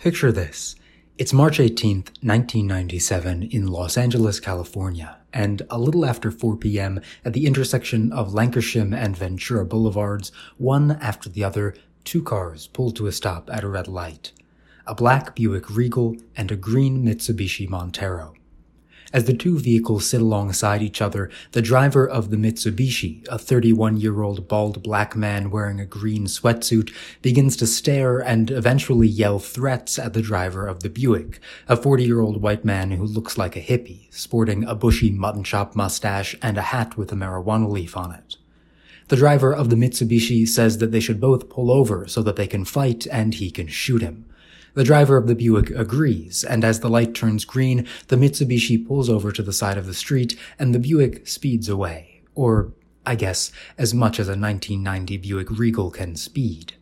Picture this. It's March 18th, 1997 in Los Angeles, California, and a little after 4 p.m. at the intersection of Lankershim and Ventura Boulevards, one after the other, two cars pull to a stop at a red light. A black Buick Regal and a green Mitsubishi Montero. As the two vehicles sit alongside each other, the driver of the Mitsubishi, a 31 year old bald black man wearing a green sweatsuit, begins to stare and eventually yell threats at the driver of the Buick, a 40 year old white man who looks like a hippie, sporting a bushy mutton chop mustache and a hat with a marijuana leaf on it. The driver of the Mitsubishi says that they should both pull over so that they can fight and he can shoot him. The driver of the Buick agrees, and as the light turns green, the Mitsubishi pulls over to the side of the street and the Buick speeds away. Or, I guess, as much as a 1990 Buick Regal can speed.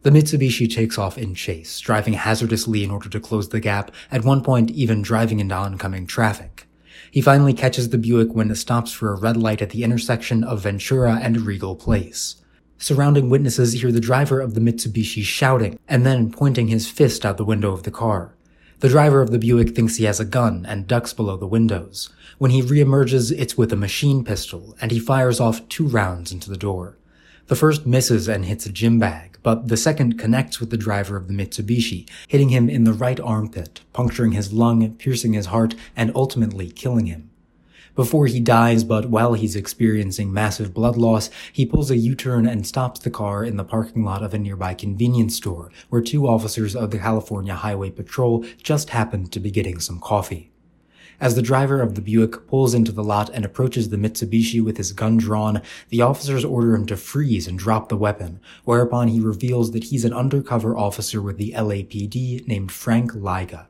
The Mitsubishi takes off in chase, driving hazardously in order to close the gap, at one point even driving into oncoming traffic. He finally catches the Buick when it stops for a red light at the intersection of Ventura and Regal Place. Surrounding witnesses hear the driver of the Mitsubishi shouting and then pointing his fist out the window of the car. The driver of the Buick thinks he has a gun and ducks below the windows. When he reemerges, it's with a machine pistol, and he fires off two rounds into the door. The first misses and hits a gym bag, but the second connects with the driver of the Mitsubishi, hitting him in the right armpit, puncturing his lung, piercing his heart, and ultimately killing him. Before he dies, but while he's experiencing massive blood loss, he pulls a U-turn and stops the car in the parking lot of a nearby convenience store, where two officers of the California Highway Patrol just happened to be getting some coffee. As the driver of the Buick pulls into the lot and approaches the Mitsubishi with his gun drawn, the officers order him to freeze and drop the weapon, whereupon he reveals that he's an undercover officer with the LAPD named Frank Lyga.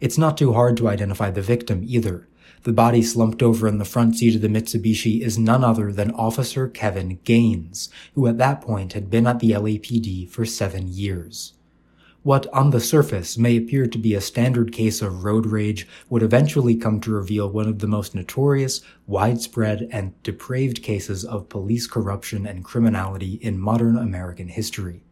It's not too hard to identify the victim either. The body slumped over in the front seat of the Mitsubishi is none other than Officer Kevin Gaines, who at that point had been at the LAPD for seven years. What on the surface may appear to be a standard case of road rage would eventually come to reveal one of the most notorious, widespread, and depraved cases of police corruption and criminality in modern American history.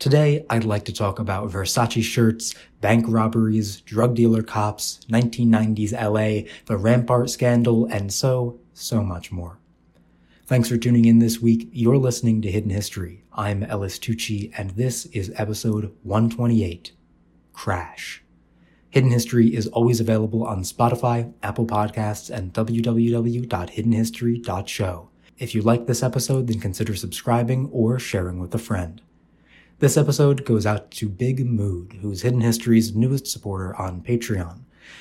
Today, I'd like to talk about Versace shirts, bank robberies, drug dealer cops, 1990s LA, the Rampart scandal, and so, so much more. Thanks for tuning in this week. You're listening to Hidden History. I'm Ellis Tucci, and this is episode 128 Crash. Hidden History is always available on Spotify, Apple Podcasts, and www.hiddenhistory.show. If you like this episode, then consider subscribing or sharing with a friend. This episode goes out to Big Mood, who's Hidden History's newest supporter on Patreon.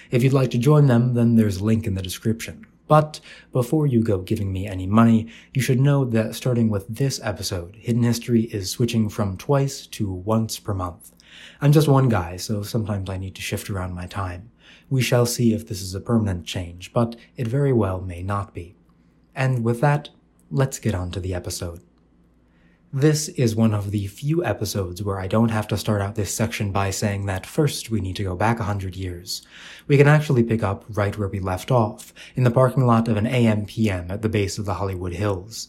If you'd like to join them, then there's a link in the description. But before you go giving me any money, you should know that starting with this episode, Hidden History is switching from twice to once per month. I'm just one guy, so sometimes I need to shift around my time. We shall see if this is a permanent change, but it very well may not be. And with that, let's get on to the episode. This is one of the few episodes where I don't have to start out this section by saying that first we need to go back a hundred years. We can actually pick up right where we left off, in the parking lot of an AM PM at the base of the Hollywood Hills.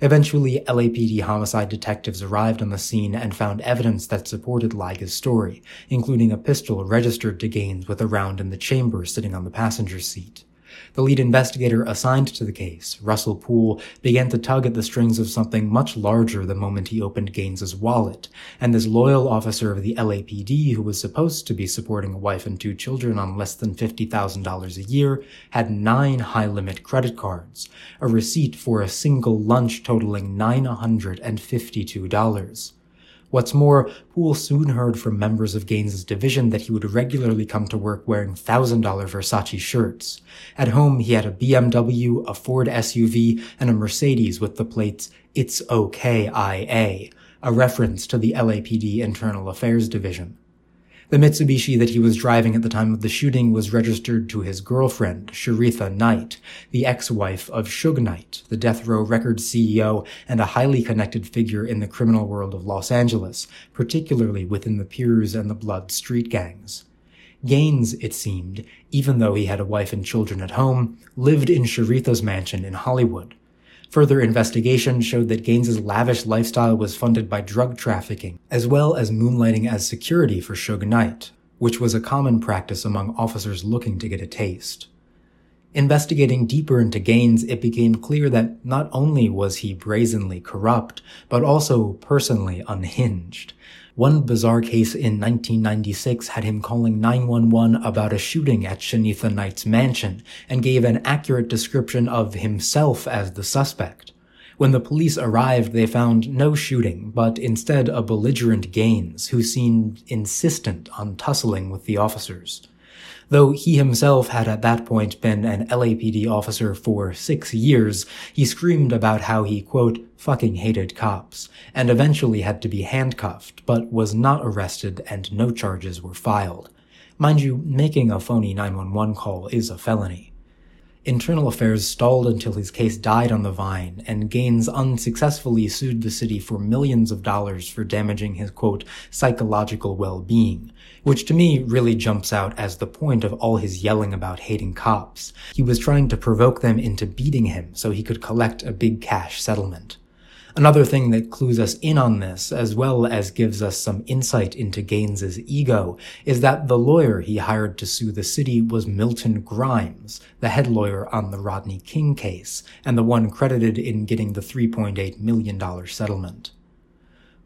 Eventually, LAPD homicide detectives arrived on the scene and found evidence that supported Lyga's story, including a pistol registered to Gaines with a round in the chamber sitting on the passenger seat. The lead investigator assigned to the case, Russell Poole, began to tug at the strings of something much larger the moment he opened Gaines's wallet, and this loyal officer of the LAPD who was supposed to be supporting a wife and two children on less than $50,000 a year had nine high-limit credit cards, a receipt for a single lunch totaling $952. What's more, Poole soon heard from members of Gaines's division that he would regularly come to work wearing $1,000 Versace shirts. At home, he had a BMW, a Ford SUV, and a Mercedes with the plates, It's Okay IA, a reference to the LAPD Internal Affairs Division. The Mitsubishi that he was driving at the time of the shooting was registered to his girlfriend, Sharitha Knight, the ex-wife of Suge Knight, the Death Row Records CEO and a highly connected figure in the criminal world of Los Angeles, particularly within the Piers and the Blood street gangs. Gaines, it seemed, even though he had a wife and children at home, lived in Sharitha's mansion in Hollywood. Further investigation showed that Gaines's lavish lifestyle was funded by drug trafficking, as well as moonlighting as security for Knight, which was a common practice among officers looking to get a taste. Investigating deeper into Gaines, it became clear that not only was he brazenly corrupt, but also personally unhinged. One bizarre case in 1996 had him calling 911 about a shooting at Sharitha Knight's mansion and gave an accurate description of himself as the suspect. When the police arrived, they found no shooting, but instead a belligerent Gaines who seemed insistent on tussling with the officers. Though he himself had at that point been an LAPD officer for six years, he screamed about how he, quote, fucking hated cops, and eventually had to be handcuffed, but was not arrested and no charges were filed. Mind you, making a phony 911 call is a felony. Internal affairs stalled until his case died on the vine, and Gaines unsuccessfully sued the city for millions of dollars for damaging his quote, psychological well-being, which to me really jumps out as the point of all his yelling about hating cops. He was trying to provoke them into beating him so he could collect a big cash settlement. Another thing that clues us in on this, as well as gives us some insight into Gaines's ego, is that the lawyer he hired to sue the city was Milton Grimes, the head lawyer on the Rodney King case, and the one credited in getting the $3.8 million settlement.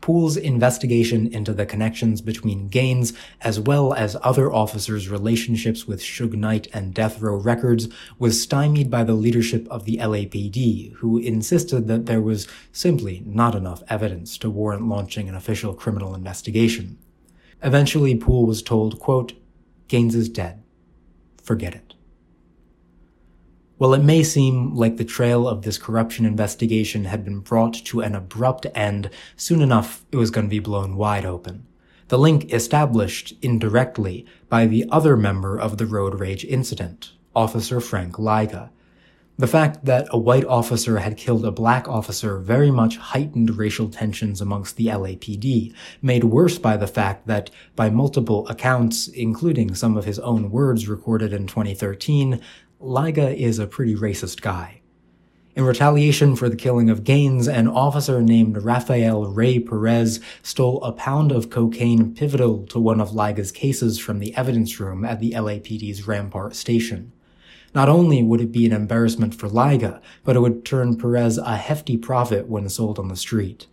Poole's investigation into the connections between Gaines as well as other officers' relationships with Suge Knight and Death Row Records was stymied by the leadership of the LAPD, who insisted that there was simply not enough evidence to warrant launching an official criminal investigation. Eventually, Poole was told, quote, Gaines is dead. Forget it. While it may seem like the trail of this corruption investigation had been brought to an abrupt end, soon enough it was going to be blown wide open. The link established indirectly by the other member of the road rage incident, Officer Frank Lyga. The fact that a white officer had killed a black officer very much heightened racial tensions amongst the LAPD, made worse by the fact that, by multiple accounts, including some of his own words recorded in 2013, Lyga is a pretty racist guy. In retaliation for the killing of Gaines, an officer named Rafael Ray Perez stole a pound of cocaine pivotal to one of Lyga's cases from the evidence room at the LAPD's Rampart station. Not only would it be an embarrassment for Lyga, but it would turn Perez a hefty profit when sold on the street.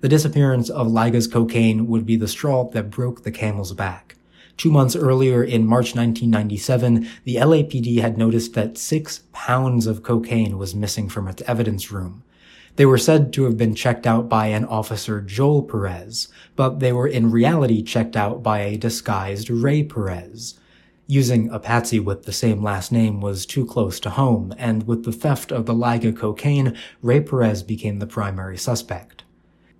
The disappearance of Lyga's cocaine would be the straw that broke the camel's back. Two months earlier, in March 1997, the LAPD had noticed that six pounds of cocaine was missing from its evidence room. They were said to have been checked out by an officer Joel Perez, but they were in reality checked out by a disguised Ray Perez. Using a patsy with the same last name was too close to home, and with the theft of the Lyga cocaine, Ray Perez became the primary suspect.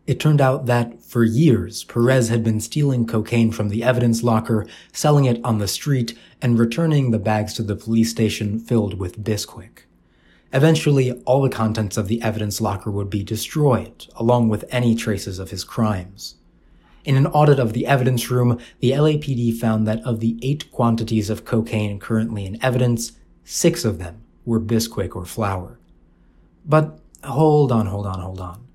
It turned out that, for years, Perez had been stealing cocaine from the evidence locker, selling it on the street, and returning the bags to the police station filled with Bisquick. Eventually, all the contents of the evidence locker would be destroyed, along with any traces of his crimes. In an audit of the evidence room, the LAPD found that of the eight quantities of cocaine currently in evidence, six of them were Bisquick or flour. But hold on, hold on, hold on.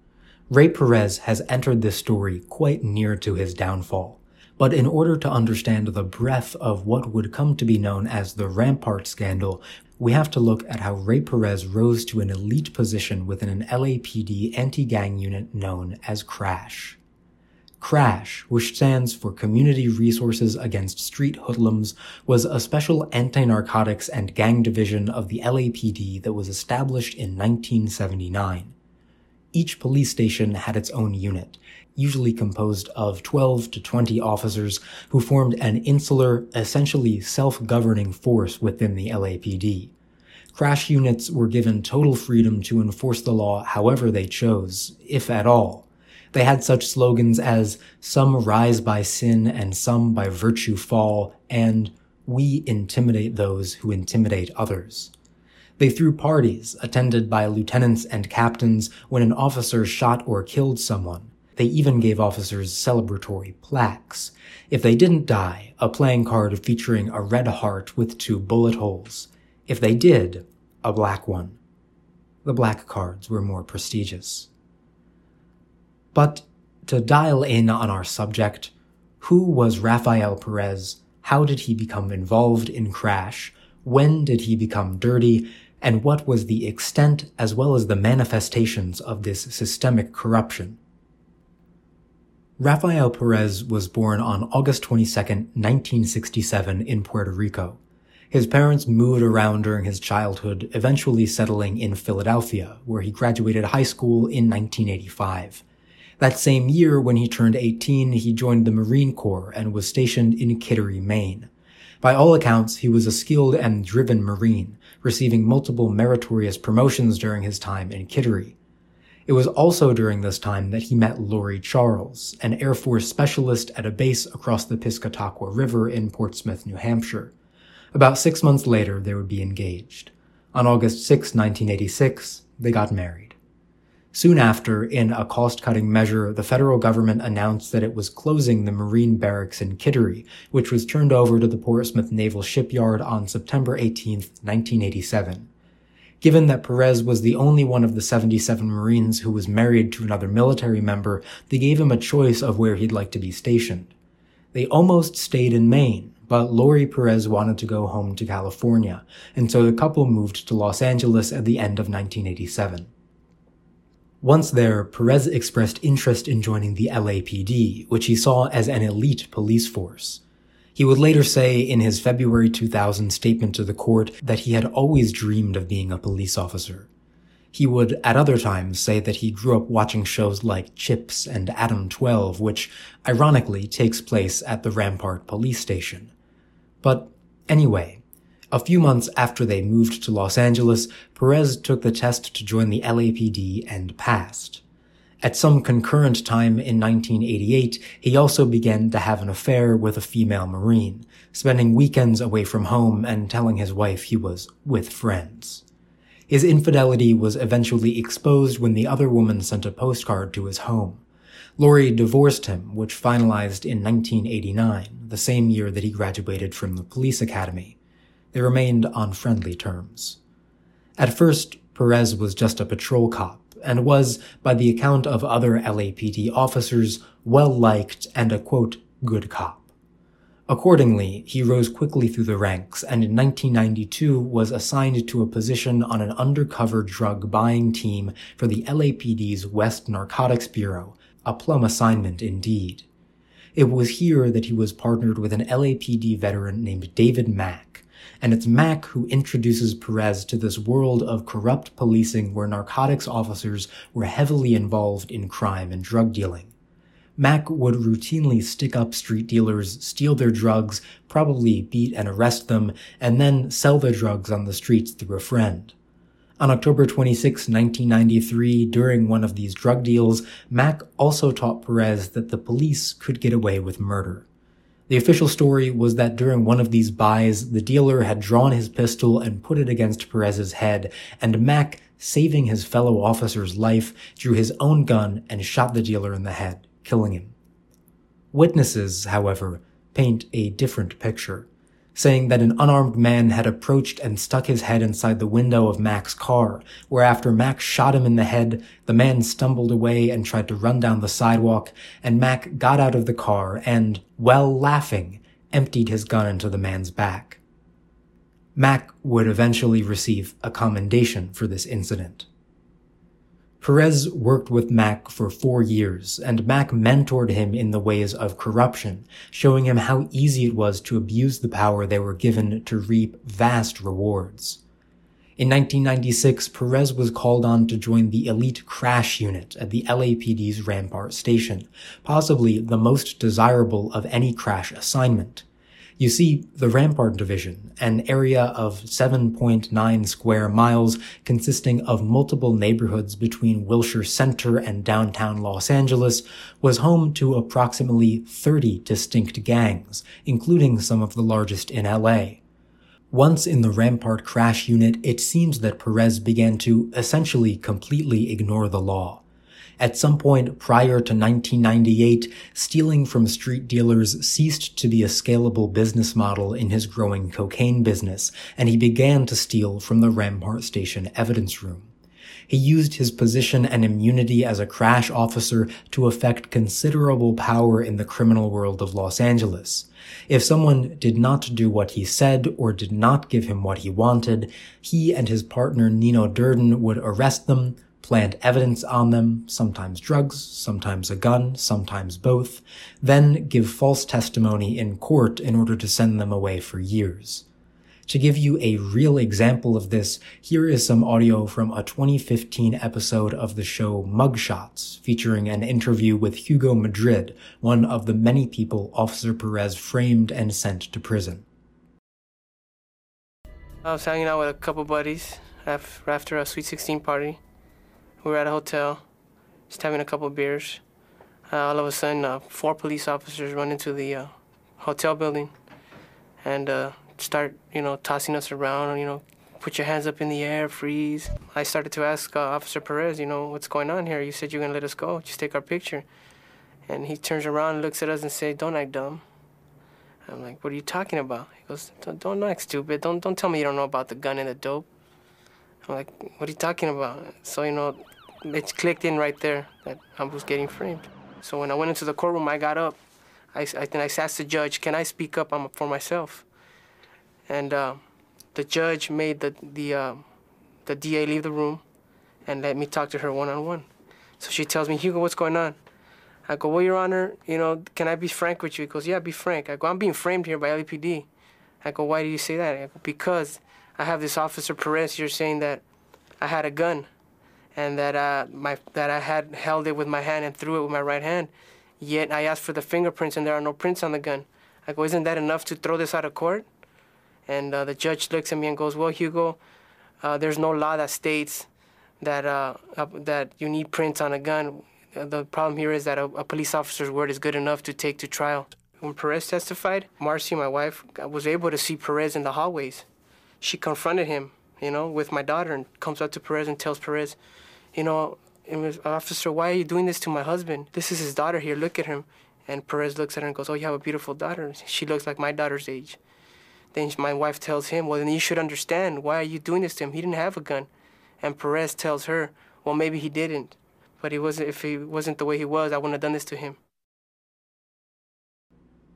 Ray Perez has entered this story quite near to his downfall. But in order to understand the breadth of what would come to be known as the Rampart scandal, we have to look at how Ray Perez rose to an elite position within an LAPD anti-gang unit known as CRASH. CRASH, which stands for Community Resources Against Street Hoodlums, was a special anti-narcotics and gang division of the LAPD that was established in 1979 each police station had its own unit, usually composed of 12 to 20 officers who formed an insular, essentially self-governing force within the LAPD. Crash units were given total freedom to enforce the law however they chose, if at all. They had such slogans as, some rise by sin and some by virtue fall, and we intimidate those who intimidate others. They threw parties, attended by lieutenants and captains, when an officer shot or killed someone. They even gave officers celebratory plaques. If they didn't die, a playing card featuring a red heart with two bullet holes. If they did, a black one. The black cards were more prestigious. But to dial in on our subject, who was Rafael Perez? How did he become involved in Crash? When did he become dirty? And what was the extent as well as the manifestations of this systemic corruption? Rafael Perez was born on August 22, 1967 in Puerto Rico. His parents moved around during his childhood, eventually settling in Philadelphia, where he graduated high school in 1985. That same year, when he turned 18, he joined the Marine Corps and was stationed in Kittery, Maine. By all accounts, he was a skilled and driven Marine, receiving multiple meritorious promotions during his time in Kittery. It was also during this time that he met Laurie Charles, an Air Force specialist at a base across the Piscataqua River in Portsmouth, New Hampshire. About six months later, they would be engaged. On August 6, 1986, they got married. Soon after, in a cost-cutting measure, the federal government announced that it was closing the Marine barracks in Kittery, which was turned over to the Portsmouth Naval Shipyard on September 18, 1987. Given that Perez was the only one of the 77 Marines who was married to another military member, they gave him a choice of where he'd like to be stationed. They almost stayed in Maine, but Laurie Perez wanted to go home to California, and so the couple moved to Los Angeles at the end of 1987. Once there, Perez expressed interest in joining the LAPD, which he saw as an elite police force. He would later say in his February 2000 statement to the court that he had always dreamed of being a police officer. He would, at other times, say that he grew up watching shows like Chips and Adam 12, which, ironically, takes place at the Rampart police station. But anyway, a few months after they moved to Los Angeles, Perez took the test to join the LAPD and passed. At some concurrent time in 1988, he also began to have an affair with a female Marine, spending weekends away from home and telling his wife he was with friends. His infidelity was eventually exposed when the other woman sent a postcard to his home. Laurie divorced him, which finalized in 1989, the same year that he graduated from the police academy. They remained on friendly terms. At first, Perez was just a patrol cop, and was, by the account of other LAPD officers, well liked and a quote, good cop. Accordingly, he rose quickly through the ranks and in 1992 was assigned to a position on an undercover drug buying team for the LAPD's West Narcotics Bureau, a plum assignment indeed. It was here that he was partnered with an LAPD veteran named David Mack, and it's Mack who introduces Perez to this world of corrupt policing where narcotics officers were heavily involved in crime and drug dealing. Mack would routinely stick up street dealers, steal their drugs, probably beat and arrest them, and then sell the drugs on the streets through a friend. On October 26, 1993, during one of these drug deals, Mack also taught Perez that the police could get away with murder. The official story was that during one of these buys, the dealer had drawn his pistol and put it against Perez's head, and Mack, saving his fellow officer's life, drew his own gun and shot the dealer in the head, killing him. Witnesses, however, paint a different picture saying that an unarmed man had approached and stuck his head inside the window of Mack's car, where after Mack shot him in the head, the man stumbled away and tried to run down the sidewalk, and Mack got out of the car and, while laughing, emptied his gun into the man's back. Mack would eventually receive a commendation for this incident. Perez worked with Mack for four years, and Mack mentored him in the ways of corruption, showing him how easy it was to abuse the power they were given to reap vast rewards. In 1996, Perez was called on to join the elite crash unit at the LAPD's Rampart station, possibly the most desirable of any crash assignment. You see, the Rampart Division, an area of 7.9 square miles consisting of multiple neighborhoods between Wilshire Center and downtown Los Angeles, was home to approximately 30 distinct gangs, including some of the largest in LA. Once in the Rampart crash unit, it seems that Perez began to essentially completely ignore the law. At some point prior to 1998, stealing from street dealers ceased to be a scalable business model in his growing cocaine business, and he began to steal from the Rampart Station evidence room. He used his position and immunity as a crash officer to effect considerable power in the criminal world of Los Angeles. If someone did not do what he said or did not give him what he wanted, he and his partner Nino Durden would arrest them, plant evidence on them, sometimes drugs, sometimes a gun, sometimes both, then give false testimony in court in order to send them away for years. To give you a real example of this, here is some audio from a 2015 episode of the show Mugshots, featuring an interview with Hugo Madrid, one of the many people Officer Perez framed and sent to prison. I was hanging out with a couple buddies after a Sweet 16 party. We were at a hotel, just having a couple beers. Uh, all of a sudden, uh, four police officers run into the uh, hotel building and uh, start, you know, tossing us around, you know, put your hands up in the air, freeze. I started to ask uh, Officer Perez, you know, what's going on here? You said you're going to let us go, just take our picture. And he turns around looks at us and says, don't act dumb. I'm like, what are you talking about? He goes, don't, don't act stupid. Don't, don't tell me you don't know about the gun and the dope. I'm like, what are you talking about? So, you know, it clicked in right there that I was getting framed. So when I went into the courtroom, I got up. I, I, I asked the judge, can I speak up for myself? And uh, the judge made the, the, uh, the DA leave the room and let me talk to her one-on-one. So she tells me, Hugo, what's going on? I go, well, Your Honor, you know, can I be frank with you? He goes, yeah, be frank. I go, I'm being framed here by LAPD. I go, why do you say that? I go, because I have this officer Perez here saying that I had a gun and that uh, my that I had held it with my hand and threw it with my right hand. Yet I asked for the fingerprints and there are no prints on the gun. I go, isn't that enough to throw this out of court? And uh, the judge looks at me and goes, well, Hugo, uh, there's no law that states that uh, that you need prints on a gun. The problem here is that a, a police officer's word is good enough to take to trial. When Perez testified, Marcy, my wife, was able to see Perez in the hallways. She confronted him, you know, with my daughter and comes up to Perez and tells Perez, you know, officer, why are you doing this to my husband? This is his daughter here. Look at him. And Perez looks at her and goes, oh, you have a beautiful daughter. She looks like my daughter's age. Then my wife tells him, well, then you should understand. Why are you doing this to him? He didn't have a gun. And Perez tells her, well, maybe he didn't. But he wasn't, if he wasn't the way he was, I wouldn't have done this to him.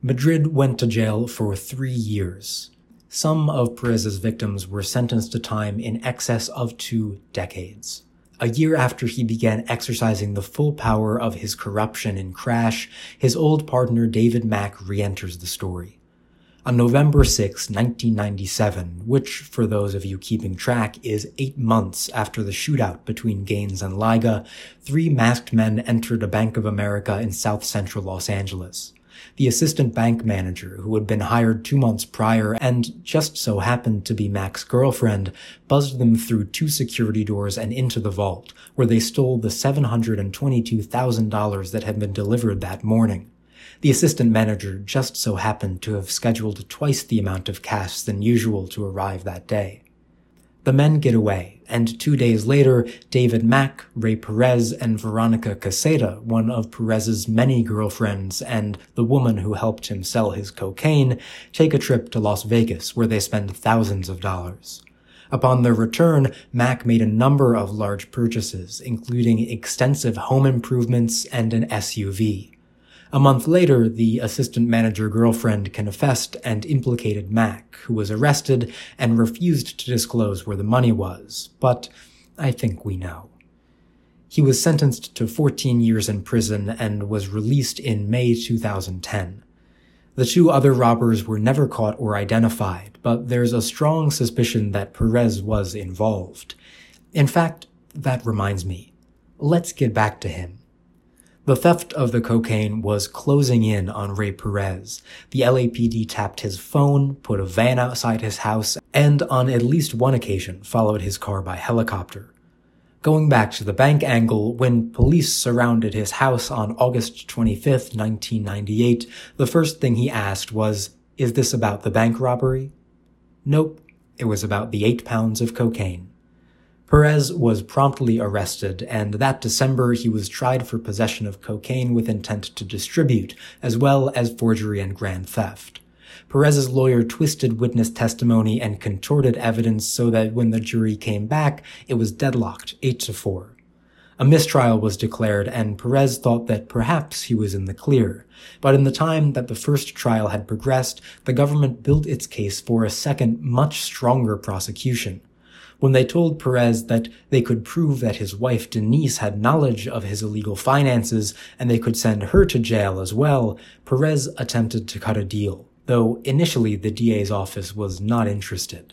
Madrid went to jail for three years. Some of Perez's victims were sentenced to time in excess of two decades. A year after he began exercising the full power of his corruption in Crash, his old partner David Mack re-enters the story. On November 6, 1997, which, for those of you keeping track, is eight months after the shootout between Gaines and Lyga, three masked men entered a Bank of America in south central Los Angeles the assistant bank manager who had been hired two months prior and just so happened to be Mack's girlfriend, buzzed them through two security doors and into the vault, where they stole the $722,000 that had been delivered that morning. The assistant manager just so happened to have scheduled twice the amount of cash than usual to arrive that day. The men get away, and two days later, David Mack, Ray Perez, and Veronica Caseta, one of Perez's many girlfriends and the woman who helped him sell his cocaine, take a trip to Las Vegas where they spend thousands of dollars. Upon their return, Mack made a number of large purchases, including extensive home improvements and an SUV. A month later, the assistant manager girlfriend confessed and implicated Mack, who was arrested and refused to disclose where the money was, but I think we know. He was sentenced to 14 years in prison and was released in May 2010. The two other robbers were never caught or identified, but there's a strong suspicion that Perez was involved. In fact, that reminds me. Let's get back to him. The theft of the cocaine was closing in on Ray Perez. The LAPD tapped his phone, put a van outside his house, and on at least one occasion followed his car by helicopter. Going back to the bank angle, when police surrounded his house on August 25, 1998, the first thing he asked was, Is this about the bank robbery? Nope, it was about the eight pounds of cocaine. Perez was promptly arrested, and that December he was tried for possession of cocaine with intent to distribute, as well as forgery and grand theft. Perez's lawyer twisted witness testimony and contorted evidence so that when the jury came back, it was deadlocked 8 to 4. A mistrial was declared, and Perez thought that perhaps he was in the clear. But in the time that the first trial had progressed, the government built its case for a second, much stronger prosecution. When they told Perez that they could prove that his wife Denise had knowledge of his illegal finances and they could send her to jail as well, Perez attempted to cut a deal, though initially the DA's office was not interested.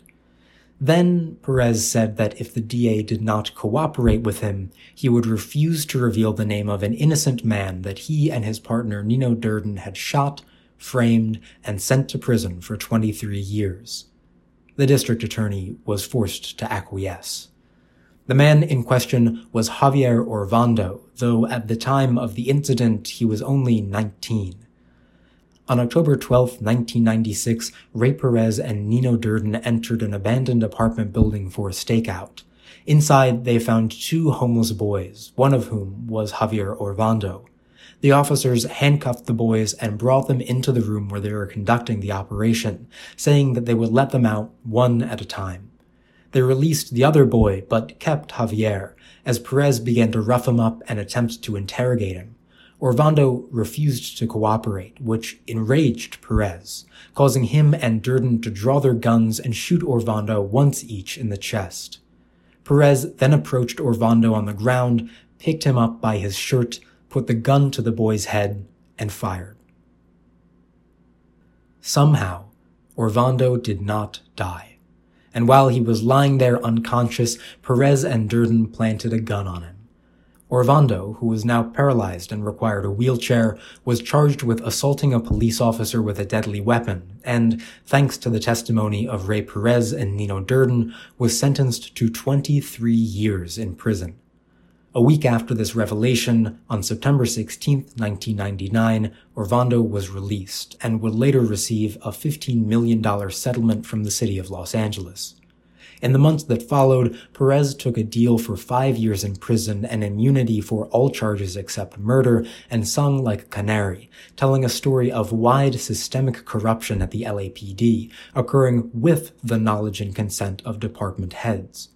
Then Perez said that if the DA did not cooperate with him, he would refuse to reveal the name of an innocent man that he and his partner Nino Durden had shot, framed, and sent to prison for 23 years. The district attorney was forced to acquiesce. The man in question was Javier Orvando, though at the time of the incident he was only 19. On October 12, 1996, Ray Perez and Nino Durden entered an abandoned apartment building for a stakeout. Inside, they found two homeless boys, one of whom was Javier Orvando. The officers handcuffed the boys and brought them into the room where they were conducting the operation, saying that they would let them out one at a time. They released the other boy, but kept Javier, as Perez began to rough him up and attempt to interrogate him. Orvando refused to cooperate, which enraged Perez, causing him and Durden to draw their guns and shoot Orvando once each in the chest. Perez then approached Orvando on the ground, picked him up by his shirt, put the gun to the boy's head, and fired. Somehow, Orvando did not die, and while he was lying there unconscious, Perez and Durden planted a gun on him. Orvando, who was now paralyzed and required a wheelchair, was charged with assaulting a police officer with a deadly weapon, and, thanks to the testimony of Ray Perez and Nino Durden, was sentenced to 23 years in prison. A week after this revelation, on September 16, 1999, Orvando was released and would later receive a $15 million settlement from the city of Los Angeles. In the months that followed, Perez took a deal for five years in prison and immunity for all charges except murder and sung like a canary, telling a story of wide systemic corruption at the LAPD, occurring with the knowledge and consent of department heads.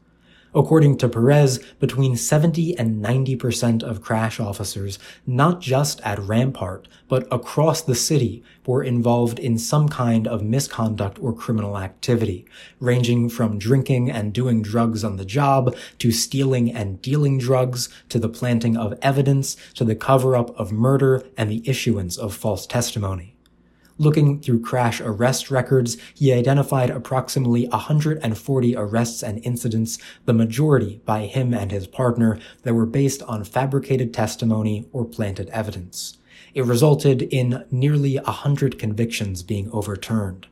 According to Perez, between 70 and 90% of crash officers, not just at Rampart, but across the city, were involved in some kind of misconduct or criminal activity, ranging from drinking and doing drugs on the job, to stealing and dealing drugs, to the planting of evidence, to the cover-up of murder and the issuance of false testimony. Looking through crash arrest records, he identified approximately 140 arrests and incidents, the majority by him and his partner, that were based on fabricated testimony or planted evidence. It resulted in nearly 100 convictions being overturned.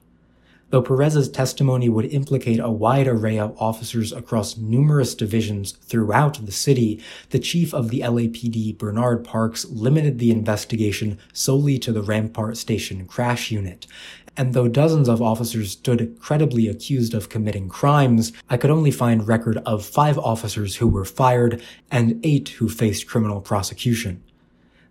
Though Perez's testimony would implicate a wide array of officers across numerous divisions throughout the city, the chief of the LAPD, Bernard Parks, limited the investigation solely to the Rampart Station crash unit. And though dozens of officers stood credibly accused of committing crimes, I could only find record of five officers who were fired and eight who faced criminal prosecution.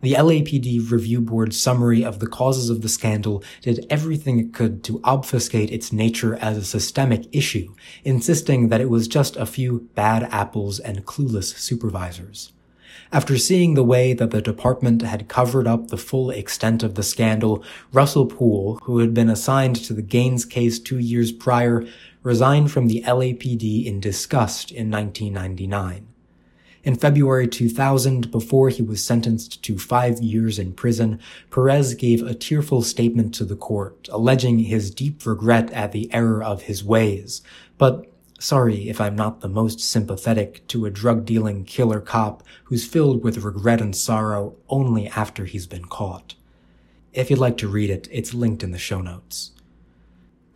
The LAPD Review Board's summary of the causes of the scandal did everything it could to obfuscate its nature as a systemic issue, insisting that it was just a few bad apples and clueless supervisors. After seeing the way that the department had covered up the full extent of the scandal, Russell Poole, who had been assigned to the Gaines case two years prior, resigned from the LAPD in disgust in 1999. In February 2000, before he was sentenced to five years in prison, Perez gave a tearful statement to the court, alleging his deep regret at the error of his ways. But sorry if I'm not the most sympathetic to a drug dealing killer cop who's filled with regret and sorrow only after he's been caught. If you'd like to read it, it's linked in the show notes.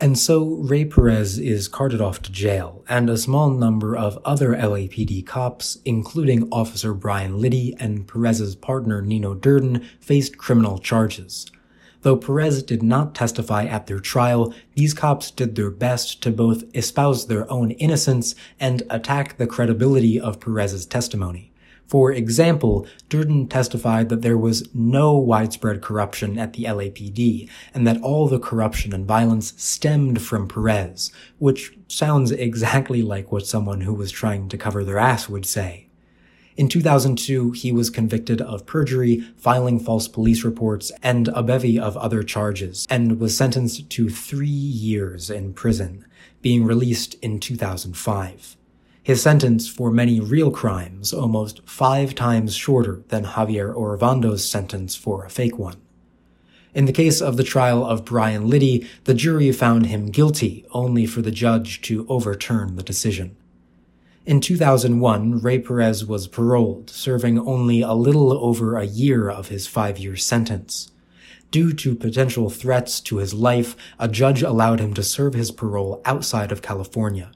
And so Ray Perez is carted off to jail, and a small number of other LAPD cops, including Officer Brian Liddy and Perez's partner Nino Durden, faced criminal charges. Though Perez did not testify at their trial, these cops did their best to both espouse their own innocence and attack the credibility of Perez's testimony, For example, Durden testified that there was no widespread corruption at the LAPD and that all the corruption and violence stemmed from Perez, which sounds exactly like what someone who was trying to cover their ass would say. In 2002, he was convicted of perjury, filing false police reports, and a bevy of other charges, and was sentenced to three years in prison, being released in 2005. His sentence for many real crimes almost five times shorter than Javier Orovando's sentence for a fake one. In the case of the trial of Brian Liddy, the jury found him guilty only for the judge to overturn the decision. In 2001, Ray Perez was paroled, serving only a little over a year of his five year sentence. Due to potential threats to his life, a judge allowed him to serve his parole outside of California.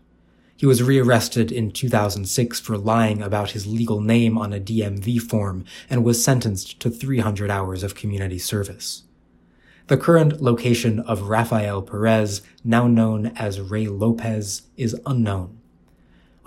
He was rearrested in 2006 for lying about his legal name on a DMV form and was sentenced to 300 hours of community service. The current location of Rafael Perez, now known as Ray Lopez, is unknown.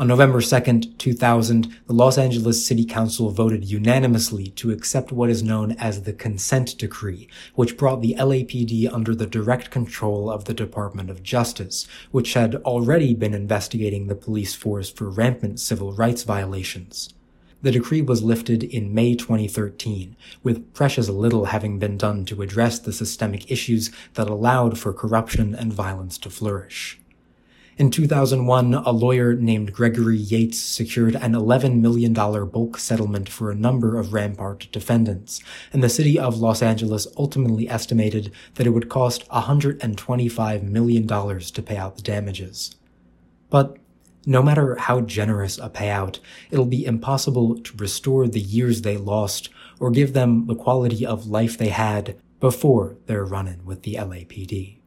On November 2, 2000, the Los Angeles City Council voted unanimously to accept what is known as the Consent Decree, which brought the LAPD under the direct control of the Department of Justice, which had already been investigating the police force for rampant civil rights violations. The decree was lifted in May 2013, with precious little having been done to address the systemic issues that allowed for corruption and violence to flourish. In 2001, a lawyer named Gregory Yates secured an $11 million bulk settlement for a number of Rampart defendants, and the city of Los Angeles ultimately estimated that it would cost $125 million to pay out the damages. But no matter how generous a payout, it'll be impossible to restore the years they lost or give them the quality of life they had before their run-in with the LAPD.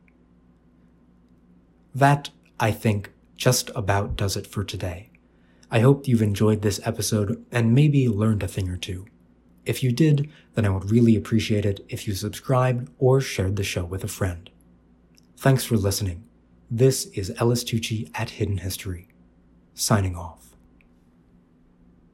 That I think just about does it for today. I hope you've enjoyed this episode and maybe learned a thing or two. If you did, then I would really appreciate it if you subscribed or shared the show with a friend. Thanks for listening. This is Ellis Tucci at Hidden History, signing off.